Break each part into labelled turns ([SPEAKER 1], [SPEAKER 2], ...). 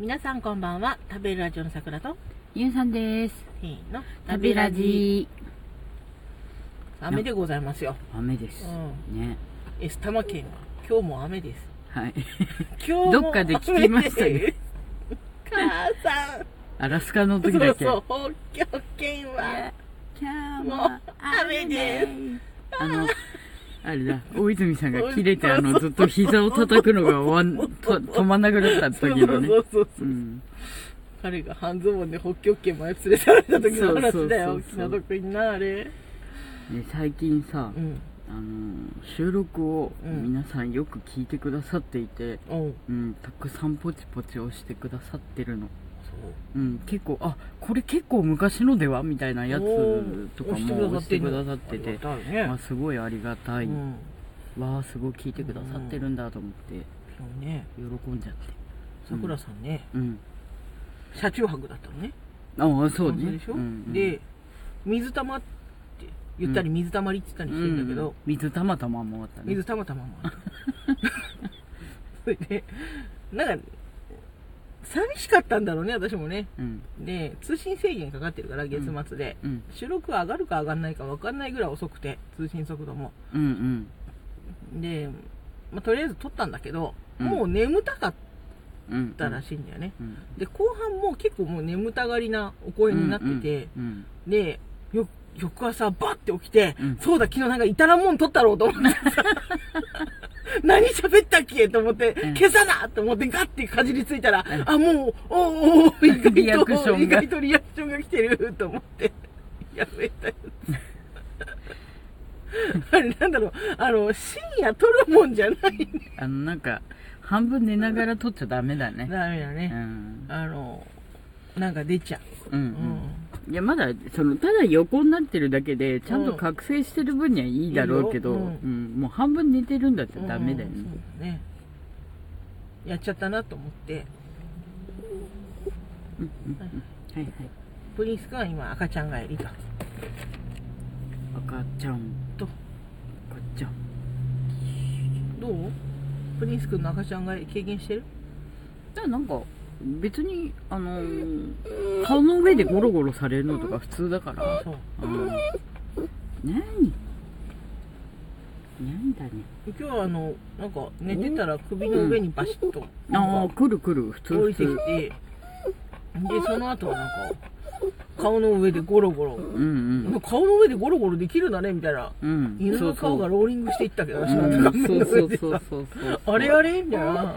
[SPEAKER 1] 皆さんこんばんは。食べるラジオの桜と。
[SPEAKER 2] ゆうさんです。
[SPEAKER 1] せーの。
[SPEAKER 2] 食べラジ。
[SPEAKER 1] 雨でございますよ。
[SPEAKER 2] 雨です。
[SPEAKER 1] うん。
[SPEAKER 2] ね。
[SPEAKER 1] エスタマ県は。今日も雨です。
[SPEAKER 2] はい。
[SPEAKER 1] 今日も
[SPEAKER 2] どっかで聞きましたね。
[SPEAKER 1] 雨です。母さん。
[SPEAKER 2] アラスカの時だけ。
[SPEAKER 1] そうそう。北極圏は。
[SPEAKER 2] 今
[SPEAKER 1] もう雨です。
[SPEAKER 2] あの、あれだ、大泉さんが切れて、あの、ずっと膝を叩くのが 終わん、と止まんなくなった時のね。
[SPEAKER 1] そ。うそうそう
[SPEAKER 2] うん。
[SPEAKER 1] 彼が半ズボンで北極圏まで連れ去られた時の話だよ。気の毒になあれ。
[SPEAKER 2] ね最近さ
[SPEAKER 1] う、ん。
[SPEAKER 2] あの、収録を
[SPEAKER 1] うん
[SPEAKER 2] 皆さんよく聞いてくださっていて、
[SPEAKER 1] うん。
[SPEAKER 2] うん、たくさんポチポチ押してくださってるの。
[SPEAKER 1] そう。
[SPEAKER 2] うん、結構、あ、これ結構昔のではみたいなやつとかも押してくださってて、
[SPEAKER 1] あね。
[SPEAKER 2] まあ、すごいありがたい。
[SPEAKER 1] うん。
[SPEAKER 2] わあ、すごい聞いてくださってるんだと思って、
[SPEAKER 1] そうね。
[SPEAKER 2] 喜んじゃって。
[SPEAKER 1] さくらさんね。
[SPEAKER 2] うん。
[SPEAKER 1] 車中泊だったのね。
[SPEAKER 2] ああ、そうね。
[SPEAKER 1] でしょ、
[SPEAKER 2] うんうん。
[SPEAKER 1] で水玉って言ったり水たまりって言ったりしてんだけど、
[SPEAKER 2] うん水たまたまもあったね。
[SPEAKER 1] 水たまたまもある それでなんか寂しかったんだろうね私もね
[SPEAKER 2] うん。
[SPEAKER 1] で通信制限かかってるから月末で、
[SPEAKER 2] うん。
[SPEAKER 1] 収録上がるか上がんないか分かんないぐらい遅くて通信速度も
[SPEAKER 2] うんうん。
[SPEAKER 1] で、まあ、とりあえず撮ったんだけど、
[SPEAKER 2] うん
[SPEAKER 1] もう眠たかっ
[SPEAKER 2] うん。
[SPEAKER 1] たらしいんだよね、
[SPEAKER 2] うん。
[SPEAKER 1] で後半も結構もう眠たがりなお声になってて、
[SPEAKER 2] うん。
[SPEAKER 1] でよ翌朝バッて起きて、
[SPEAKER 2] うん
[SPEAKER 1] そうだ昨日なんかいたらもん取ったろうと思ってさ 何喋ったっけと思って、
[SPEAKER 2] うん。
[SPEAKER 1] 今朝だと思ってガッてかじりついたら、あもうおーおー意外と意外とリアクションが来てると思って。やめた。やつあれなんだろう。あの深夜撮るもんじゃない。ね
[SPEAKER 2] あの、なんか、半分寝ながら撮っちゃダメだね。う
[SPEAKER 1] ダメだね、
[SPEAKER 2] ん。
[SPEAKER 1] あのなんか出ちゃう、
[SPEAKER 2] うん。
[SPEAKER 1] う
[SPEAKER 2] うん。いや、まだ、その、ただ横になってるだけで、ちゃんと覚醒してる分にはいいだろうけど、
[SPEAKER 1] いいよ
[SPEAKER 2] う
[SPEAKER 1] うん
[SPEAKER 2] ん。もう半分寝てるんだったらダメだよね
[SPEAKER 1] うん。ねやっちゃったなと思って
[SPEAKER 2] はいはい。
[SPEAKER 1] プリンス君は今赤ちゃん帰りと
[SPEAKER 2] 赤ちゃん
[SPEAKER 1] と
[SPEAKER 2] 赤ちゃん。
[SPEAKER 1] どう？プリンス君の赤ちゃん帰り経験してる？
[SPEAKER 2] いやなんか別にあのー顔の上でゴロゴロされるのとか普通だから。
[SPEAKER 1] そう。
[SPEAKER 2] うん。何？なんだね？
[SPEAKER 1] 今日はあのなんか寝てたら首の上にバシッと。
[SPEAKER 2] ああ来る来る。普通
[SPEAKER 1] 降りてきて。でその後はなんか顔の上でゴロゴロ。
[SPEAKER 2] うんうん。
[SPEAKER 1] 顔の上でゴロゴロできるんだねみたいな。
[SPEAKER 2] うん。
[SPEAKER 1] 犬の顔がローリングしていったけど
[SPEAKER 2] う
[SPEAKER 1] の顔面
[SPEAKER 2] そうそうそうそうそう。
[SPEAKER 1] あれあれ？みたいな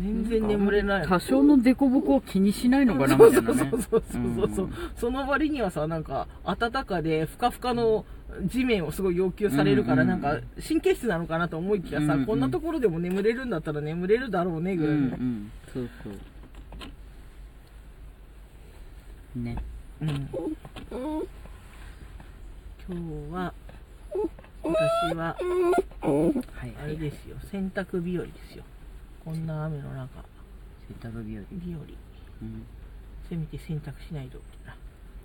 [SPEAKER 1] 全然眠れない。
[SPEAKER 2] 多少の凸凹を気にしないのかなみたいなね。
[SPEAKER 1] そうそうそうそう。そう、その割にはさなんか暖かでふかふかの地面をすごい要求されるから、
[SPEAKER 2] うん
[SPEAKER 1] なんか神経質なのかなと思いきやさ、
[SPEAKER 2] うんうん。
[SPEAKER 1] こんなところでも眠れるんだったら眠れるだろうね
[SPEAKER 2] うんう
[SPEAKER 1] ぐらいの、
[SPEAKER 2] んそうそう。ね。
[SPEAKER 1] うん。今日は私は
[SPEAKER 2] はい。
[SPEAKER 1] あれですよ。洗濯日和ですよこんな雨の中
[SPEAKER 2] 洗濯日和。
[SPEAKER 1] 日和。
[SPEAKER 2] うん。
[SPEAKER 1] せめて洗濯しないと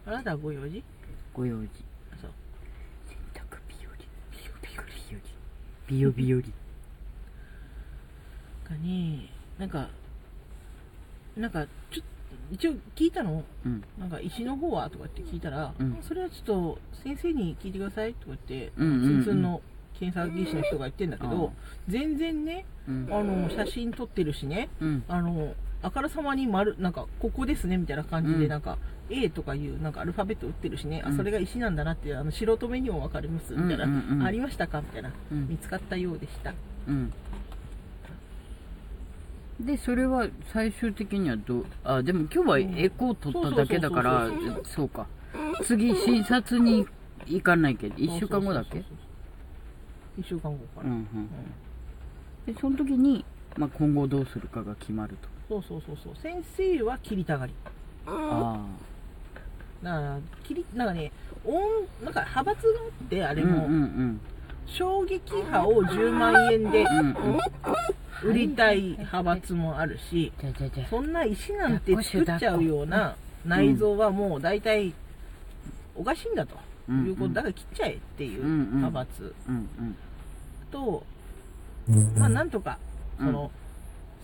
[SPEAKER 1] あなたはご用事？
[SPEAKER 2] ご用事。
[SPEAKER 1] そう。
[SPEAKER 2] 洗濯日和。日和日和日和日和
[SPEAKER 1] かねなんかなんかちょ一応聞いたの。
[SPEAKER 2] うん。
[SPEAKER 1] なんか石の方は？とかって聞いたら、
[SPEAKER 2] うん。
[SPEAKER 1] それはちょっと先生に聞いてください。とか言って、
[SPEAKER 2] うんうんうん。
[SPEAKER 1] ツンツンの検査技師の人が言ってんだけど、全然ね
[SPEAKER 2] うん。
[SPEAKER 1] あの写真撮ってるしね
[SPEAKER 2] うん。
[SPEAKER 1] あのあからさまに丸なんかここですねみたいな感じで、
[SPEAKER 2] うん。
[SPEAKER 1] なんか A とかいうなんかアルファベット打ってるしね、
[SPEAKER 2] うん。
[SPEAKER 1] あそれが石なんだなってあの素人目にも分かりますみたいな、ありましたか？みたいな、
[SPEAKER 2] うん。
[SPEAKER 1] 見つかったようでした。
[SPEAKER 2] うん。でそれは最終的にはどうあでも今日はエコー取っただけだから
[SPEAKER 1] そう
[SPEAKER 2] か。次診察に行かないけど1週間後だっけ？
[SPEAKER 1] 1週間後から、
[SPEAKER 2] うんうん。でその時に、まあ、今後どうするかが決まると。
[SPEAKER 1] そうそうそうそう。先生は切りたがり。
[SPEAKER 2] あ
[SPEAKER 1] だから切りなんかね音なんか派閥があってあ
[SPEAKER 2] あ
[SPEAKER 1] れも、
[SPEAKER 2] うんうん
[SPEAKER 1] 衝撃波を10万円で
[SPEAKER 2] うんうん。うん
[SPEAKER 1] 売りたい派閥もあるしそんな石なんて作っちゃうような内臓はもう大体おかしいんだと。
[SPEAKER 2] うん
[SPEAKER 1] いうことだから切っちゃえっていう派閥。とまあなんとかその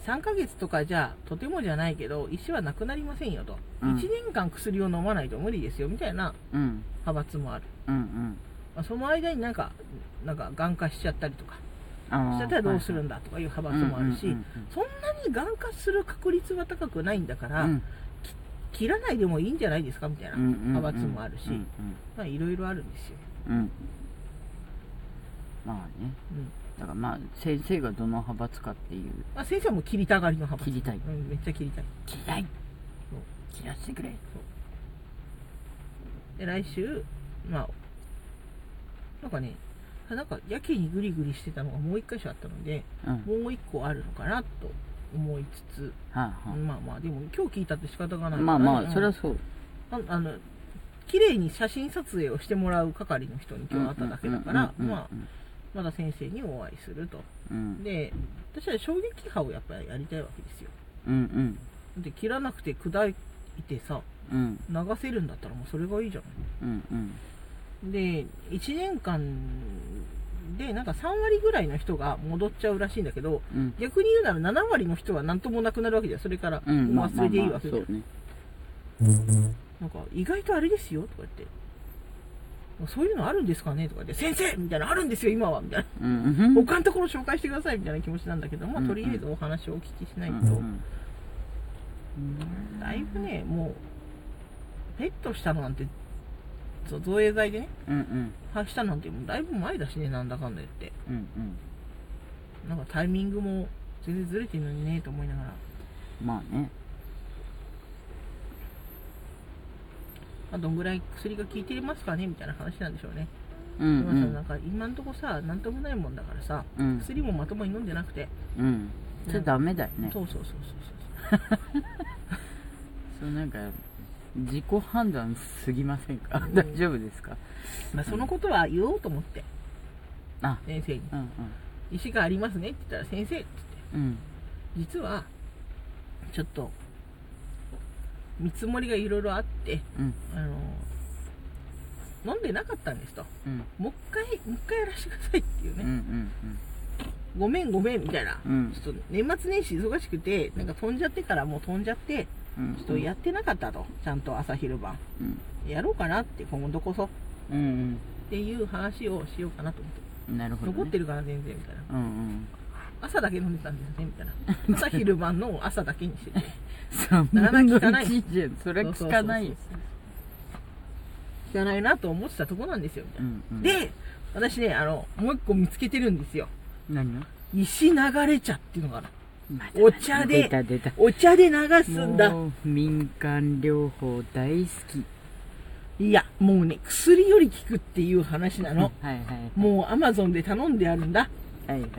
[SPEAKER 1] 3ヶ月とかじゃとてもじゃないけど石はなくなりませんよと、
[SPEAKER 2] うん。
[SPEAKER 1] 1年間薬を飲まないと無理ですよみたいな
[SPEAKER 2] うん。
[SPEAKER 1] 派閥もある、
[SPEAKER 2] うんうん。
[SPEAKER 1] まあ、その間になんかなんかがん化しちゃったりとか
[SPEAKER 2] あ
[SPEAKER 1] しちゃったらどうするんだとかいう派閥もあるし、そんなにがん化する確率は高くないんだから、
[SPEAKER 2] うん
[SPEAKER 1] 切らないでもいいんじゃないですかみたいな派閥もあるし、
[SPEAKER 2] うん
[SPEAKER 1] まあいろいろあるんですよ、
[SPEAKER 2] うん。うんまあね。
[SPEAKER 1] うん。
[SPEAKER 2] だからまあ先生がどの派閥かっていう。
[SPEAKER 1] まあ、先生はもう切りたがりの派閥。
[SPEAKER 2] 切りたい。
[SPEAKER 1] うん、めっちゃ切りたい。
[SPEAKER 2] 切りたい。切らせてくれ。
[SPEAKER 1] で来週まあなんかねなんかやけにグリグリしてたのがもう一箇所あったので
[SPEAKER 2] うん。
[SPEAKER 1] もう一個あるのかなと思いつつ、
[SPEAKER 2] はあは
[SPEAKER 1] まあまあでも今日聞いたって仕方が
[SPEAKER 2] あ
[SPEAKER 1] ない
[SPEAKER 2] まあまあ
[SPEAKER 1] うん。
[SPEAKER 2] それはそう。
[SPEAKER 1] ああの綺麗に写真撮影をしてもらう係の人に今日会っただけだから
[SPEAKER 2] うんうんうんうん
[SPEAKER 1] まあまだ先生にお会いすると。
[SPEAKER 2] うん。
[SPEAKER 1] で私は衝撃波をやっぱりやりたいわけですよ。
[SPEAKER 2] うん
[SPEAKER 1] で切らなくて砕いてさ
[SPEAKER 2] うん。うん
[SPEAKER 1] 流せるんだったらもうそれがいいじゃん
[SPEAKER 2] うんうん。
[SPEAKER 1] で1年間でなんか3割ぐらいの人が戻っちゃうらしいんだけど
[SPEAKER 2] うん。
[SPEAKER 1] 逆に言うなら7割の人は何ともなくなるわけじゃん。それから
[SPEAKER 2] うん
[SPEAKER 1] もう忘れていいわけじゃん、
[SPEAKER 2] そうね。
[SPEAKER 1] なんか意外とあれですよとか言って。そういうのあるんですかねとか言って先生みたいなのあるんですよ今はみたいな。
[SPEAKER 2] うん。うん
[SPEAKER 1] 他のところ紹介してくださいみたいな気持ちなんだけど、まあ、
[SPEAKER 2] うん。
[SPEAKER 1] とりあえずお話をお聞きしないと、
[SPEAKER 2] うんうん。
[SPEAKER 1] だいぶねもうペットしたのなんて造影剤でね
[SPEAKER 2] うんうん。
[SPEAKER 1] 発したなんてもうだいぶ前だしねなんだかんだ言って。
[SPEAKER 2] うんうん。
[SPEAKER 1] なんかタイミングも全然ずれてるのにねと思いながら、
[SPEAKER 2] まあね。
[SPEAKER 1] まあ、どんぐらい薬が効いてますかねみたいな話なんでしょうね、
[SPEAKER 2] うん
[SPEAKER 1] でもさなんか今んとこさなんともないもんだからさ
[SPEAKER 2] うん。
[SPEAKER 1] 薬もまともに飲んでなくて、
[SPEAKER 2] うん。それダメだよね。
[SPEAKER 1] そうそうそうそうそう。
[SPEAKER 2] そうなんか自己判断すぎませんか？大丈夫ですか？
[SPEAKER 1] まあ、そのことは言おうと思って。
[SPEAKER 2] あ。
[SPEAKER 1] 先生に。
[SPEAKER 2] うん「
[SPEAKER 1] 石がありますね」って言ったら「先生」って
[SPEAKER 2] うんうん。
[SPEAKER 1] 言って実はちょっと見積もりがいろいろあって
[SPEAKER 2] うん。
[SPEAKER 1] あの飲んでなかったんですと。
[SPEAKER 2] うん。
[SPEAKER 1] もう一回もう一回やらせてくださいっていう
[SPEAKER 2] うんう
[SPEAKER 1] ね、
[SPEAKER 2] ん。
[SPEAKER 1] ごめんごめんみたいな、
[SPEAKER 2] うん。
[SPEAKER 1] ちょっと年末年始忙しくてなんか飛んじゃってからもう飛んじゃって
[SPEAKER 2] うん。
[SPEAKER 1] ちょっとやってなかったと。ちゃんと朝昼晩。
[SPEAKER 2] うん。
[SPEAKER 1] やろうかなって今度こそ。っ
[SPEAKER 2] うん。
[SPEAKER 1] ていう話をしようかなと思って。
[SPEAKER 2] うんなるほど、ね、
[SPEAKER 1] 残ってるかな全然みたいな。
[SPEAKER 2] うんうん。
[SPEAKER 1] 朝だけ飲んでたんですねみたいな。朝昼晩の朝だけにして。て
[SPEAKER 2] 3
[SPEAKER 1] なかな
[SPEAKER 2] 分の
[SPEAKER 1] か聞かない。
[SPEAKER 2] 1じゃんそれは聞かない。よ
[SPEAKER 1] 聞かないなと思ってたとこなんですよみたいな、
[SPEAKER 2] うんうん。
[SPEAKER 1] で私ねあのもう一個見つけてるんですよ。
[SPEAKER 2] 何が
[SPEAKER 1] 石流れ茶っていうのがあるお茶でお茶で流すんだ。
[SPEAKER 2] 民間療法大好き。
[SPEAKER 1] いやもうね薬より効くっていう話なの。
[SPEAKER 2] はいはい
[SPEAKER 1] もうアマゾンで頼んであるんだ。
[SPEAKER 2] はいはい。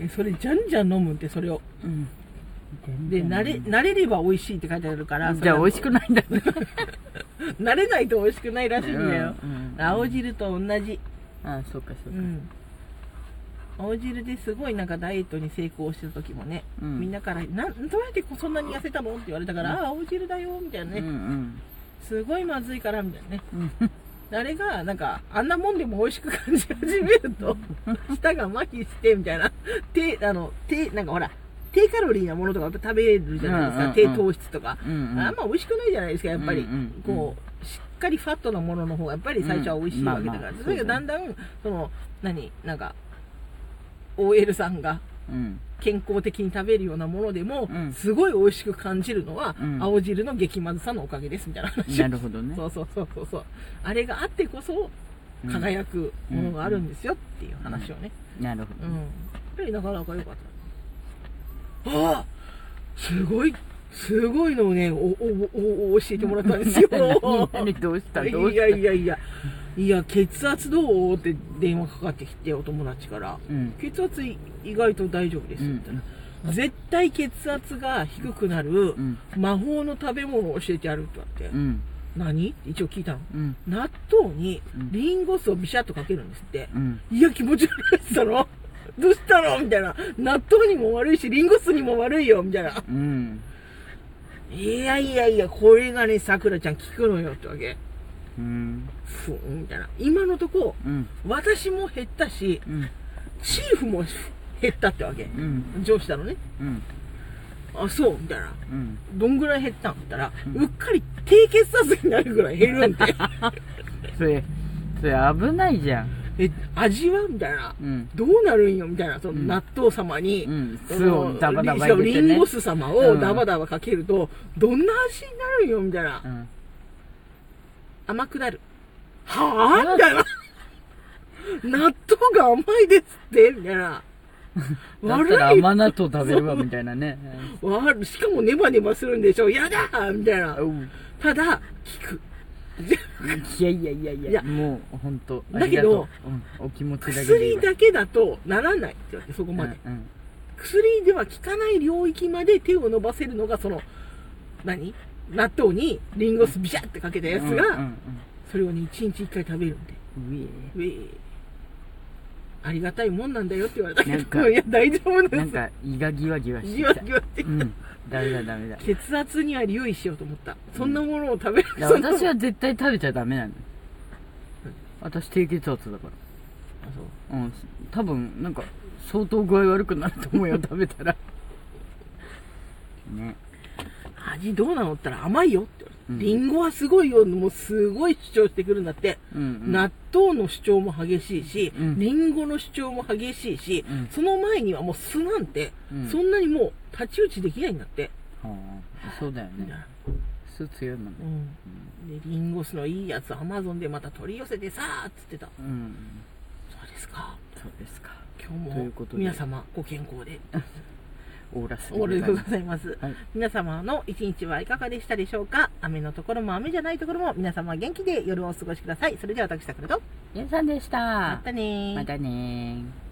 [SPEAKER 1] えそれじゃんじゃん飲むってそれを。
[SPEAKER 2] うん。
[SPEAKER 1] で慣れ慣れれば美味しいって書いてあるから
[SPEAKER 2] じゃあ美味しくないんだ。ね
[SPEAKER 1] 慣れないと美味しくないらしいんだよ、
[SPEAKER 2] うんうん。
[SPEAKER 1] 青汁と同じ。
[SPEAKER 2] あそうかそうか。
[SPEAKER 1] うん青汁ですごいなんかダイエットに成功してた時もね、
[SPEAKER 2] うん。
[SPEAKER 1] みんなからなんどうやってそんなに痩せたのって言われたから、ああ青汁だよみたいなね、
[SPEAKER 2] うんうん。
[SPEAKER 1] すごいまずいからみたいなね。
[SPEAKER 2] うん。
[SPEAKER 1] あれがなんかあんなもんでも美味しく感じ始めると舌が麻痺してみたいな。低あの低なんかほら低カロリーなものとか食べるじゃないですか、
[SPEAKER 2] うんうんうん。
[SPEAKER 1] 低糖質とか、
[SPEAKER 2] うんうん。
[SPEAKER 1] あんま美味しくないじゃないですかやっぱり、
[SPEAKER 2] うんうんうん
[SPEAKER 1] こうしっかりファットなものの方がやっぱり最初は美味しいわけだから、
[SPEAKER 2] うん。まあまあ。
[SPEAKER 1] それがだんだんその何なんか OL さんが
[SPEAKER 2] うん。
[SPEAKER 1] 健康的に食べるようなものでも、
[SPEAKER 2] うん。
[SPEAKER 1] すごい美味しく感じるのは、
[SPEAKER 2] うん。
[SPEAKER 1] 青汁の激まずさのおかげですみたいな話。
[SPEAKER 2] なるほどね。
[SPEAKER 1] そうそうそうそうそう。あれがあってこそ
[SPEAKER 2] うん。
[SPEAKER 1] 輝くものがあるんですよっていう話をね。
[SPEAKER 2] なるほど
[SPEAKER 1] うん、やっぱりなかなか良かった。ああすごいすごいのをねおおおお教えてもらったんですよ。
[SPEAKER 2] 何 何どうしたどうした？
[SPEAKER 1] いやいやいや血圧どう？って電話かかってきてお友達から。
[SPEAKER 2] うん。
[SPEAKER 1] 血圧意外と大丈夫です
[SPEAKER 2] うん
[SPEAKER 1] みたいな、絶対血圧が低くなる
[SPEAKER 2] うん。
[SPEAKER 1] 魔法の食べ物を教えてやるって言われて、
[SPEAKER 2] うん。
[SPEAKER 1] 何？一応聞いたの。
[SPEAKER 2] うん。
[SPEAKER 1] 納豆に
[SPEAKER 2] うん。
[SPEAKER 1] リンゴ酢をビシャッとかけるんですって、
[SPEAKER 2] うん。
[SPEAKER 1] いや気持ち悪いって言ったのどうしたの？みたいな。納豆にも悪いしリンゴ酢にも悪いよみたいな。
[SPEAKER 2] うん。
[SPEAKER 1] いやいやいやこれがねさくらちゃん効くのよってわけ
[SPEAKER 2] うん。
[SPEAKER 1] ふん。みたいな。今のとこ
[SPEAKER 2] うん
[SPEAKER 1] 私も減ったし
[SPEAKER 2] うん。
[SPEAKER 1] チーフも減ったってわけ。
[SPEAKER 2] うん。
[SPEAKER 1] 上司だのね。
[SPEAKER 2] うん。
[SPEAKER 1] あそうみたいな。
[SPEAKER 2] うん。
[SPEAKER 1] どんぐらい減ったん？って言ったら、
[SPEAKER 2] うん。
[SPEAKER 1] うっかり低血圧になるぐらい減るんで
[SPEAKER 2] それ、それ危ないじゃん。
[SPEAKER 1] え味は？みたいな。
[SPEAKER 2] うん。
[SPEAKER 1] どうなるんよ？みたいな。その
[SPEAKER 2] うん。
[SPEAKER 1] 納豆様に、
[SPEAKER 2] うん。を
[SPEAKER 1] の
[SPEAKER 2] ダバダバね。
[SPEAKER 1] リンゴ酢様をダバダバかけると、どんな味になるんよ？みたいな、
[SPEAKER 2] うん。
[SPEAKER 1] 甘くなる。はあ？みたいな納豆が甘いですってみたいな。
[SPEAKER 2] だったら甘納豆食べるわ、みたいなね。
[SPEAKER 1] 悪い。しかもネバネバするんでしょ。やだみたいな。
[SPEAKER 2] うん。
[SPEAKER 1] ただ効く。
[SPEAKER 2] いやいやいやいや、
[SPEAKER 1] いや。
[SPEAKER 2] もう本当
[SPEAKER 1] だけど、
[SPEAKER 2] うん、お気持ちだけでいいわ
[SPEAKER 1] 薬だけだとならないってわけそこまで、
[SPEAKER 2] うん。
[SPEAKER 1] 薬では効かない領域まで手を伸ばせるのがその何？納豆にリンゴ酢ビシャってかけたやつが、それをね1日1回食べるんで。
[SPEAKER 2] うん、う
[SPEAKER 1] ウェー。ありがたいもんなんだよって言われたけど いや大丈夫
[SPEAKER 2] え
[SPEAKER 1] です。
[SPEAKER 2] なんか胃がギワギワして
[SPEAKER 1] じわじわって、
[SPEAKER 2] うん。ダメだダメだい
[SPEAKER 1] 血圧には留意しようと思った。そんなものを食べる、
[SPEAKER 2] や
[SPEAKER 1] そんな
[SPEAKER 2] 私は絶対食べちゃダメなの。私低血圧だか
[SPEAKER 1] あそう。
[SPEAKER 2] らうん。多分なんか相当具合悪くなると思うよ食べたら。ね
[SPEAKER 1] 味どうなの？って言ったら甘いよって言われて、
[SPEAKER 2] うん
[SPEAKER 1] リンゴはすごいよ。もうすごい主張してくるんだって、
[SPEAKER 2] うんうん。
[SPEAKER 1] 納豆の主張も激しいし、
[SPEAKER 2] うん
[SPEAKER 1] リンゴの主張も激しいし、
[SPEAKER 2] うん。
[SPEAKER 1] その前にはもう酢なんて、
[SPEAKER 2] うん。
[SPEAKER 1] そんなにもう太刀打ちできないんだって、
[SPEAKER 2] はあ。そうだよね。酢強いもんね。
[SPEAKER 1] うん、でリンゴ酢のいいやつアマゾンでまた取り寄せてさーっつってた。
[SPEAKER 2] うん。
[SPEAKER 1] そうですか。
[SPEAKER 2] そうですか。
[SPEAKER 1] 今日も皆様ご健康で
[SPEAKER 2] オーラス
[SPEAKER 1] でございます、
[SPEAKER 2] はい。
[SPEAKER 1] 皆様の一日はいかがでしたでしょうか？雨のところも雨じゃないところも皆様元気で夜をお過ごしください。それでは私さくらと
[SPEAKER 2] 皆さんでした。
[SPEAKER 1] またねー。
[SPEAKER 2] またねー